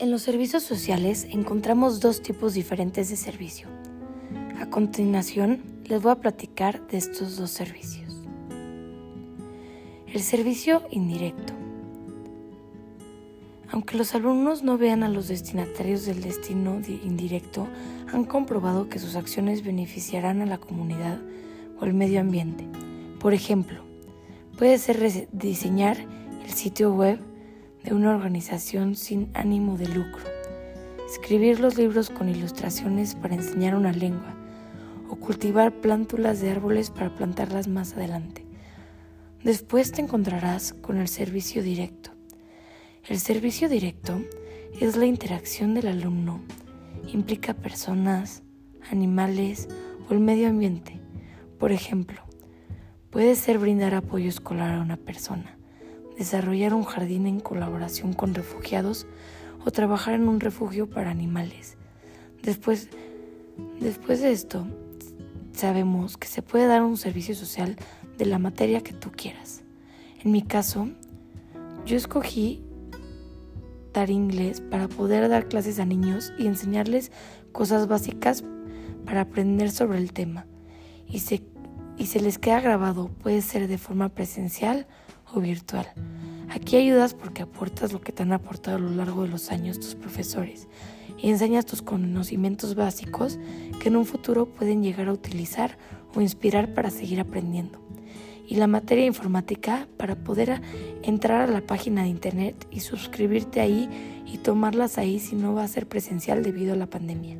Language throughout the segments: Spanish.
En los servicios sociales encontramos dos tipos diferentes de servicio. A continuación, les voy a platicar de estos dos servicios. El servicio indirecto. Aunque los alumnos no vean a los destinatarios del destino indirecto, han comprobado que sus acciones beneficiarán a la comunidad o el medio ambiente. Por ejemplo, puede ser diseñar el sitio web de una organización sin ánimo de lucro, escribir los libros con ilustraciones para enseñar una lengua o cultivar plántulas de árboles para plantarlas más adelante. Después te encontrarás con el servicio directo. El servicio directo es la interacción del alumno. Implica personas, animales o el medio ambiente. Por ejemplo, puede ser brindar apoyo escolar a una persona desarrollar un jardín en colaboración con refugiados o trabajar en un refugio para animales. Después, después de esto, sabemos que se puede dar un servicio social de la materia que tú quieras. En mi caso, yo escogí dar inglés para poder dar clases a niños y enseñarles cosas básicas para aprender sobre el tema. Y se, y se les queda grabado, puede ser de forma presencial virtual. Aquí ayudas porque aportas lo que te han aportado a lo largo de los años tus profesores y enseñas tus conocimientos básicos que en un futuro pueden llegar a utilizar o inspirar para seguir aprendiendo. Y la materia informática para poder entrar a la página de internet y suscribirte ahí y tomarlas ahí si no va a ser presencial debido a la pandemia.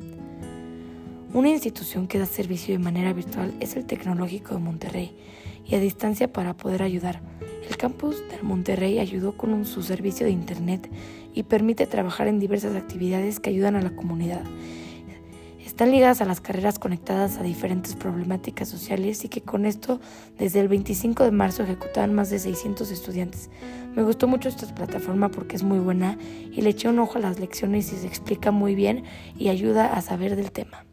Una institución que da servicio de manera virtual es el Tecnológico de Monterrey y a distancia para poder ayudar el campus del Monterrey ayudó con su servicio de Internet y permite trabajar en diversas actividades que ayudan a la comunidad. Están ligadas a las carreras conectadas a diferentes problemáticas sociales y que con esto desde el 25 de marzo ejecutaban más de 600 estudiantes. Me gustó mucho esta plataforma porque es muy buena y le eché un ojo a las lecciones y se explica muy bien y ayuda a saber del tema.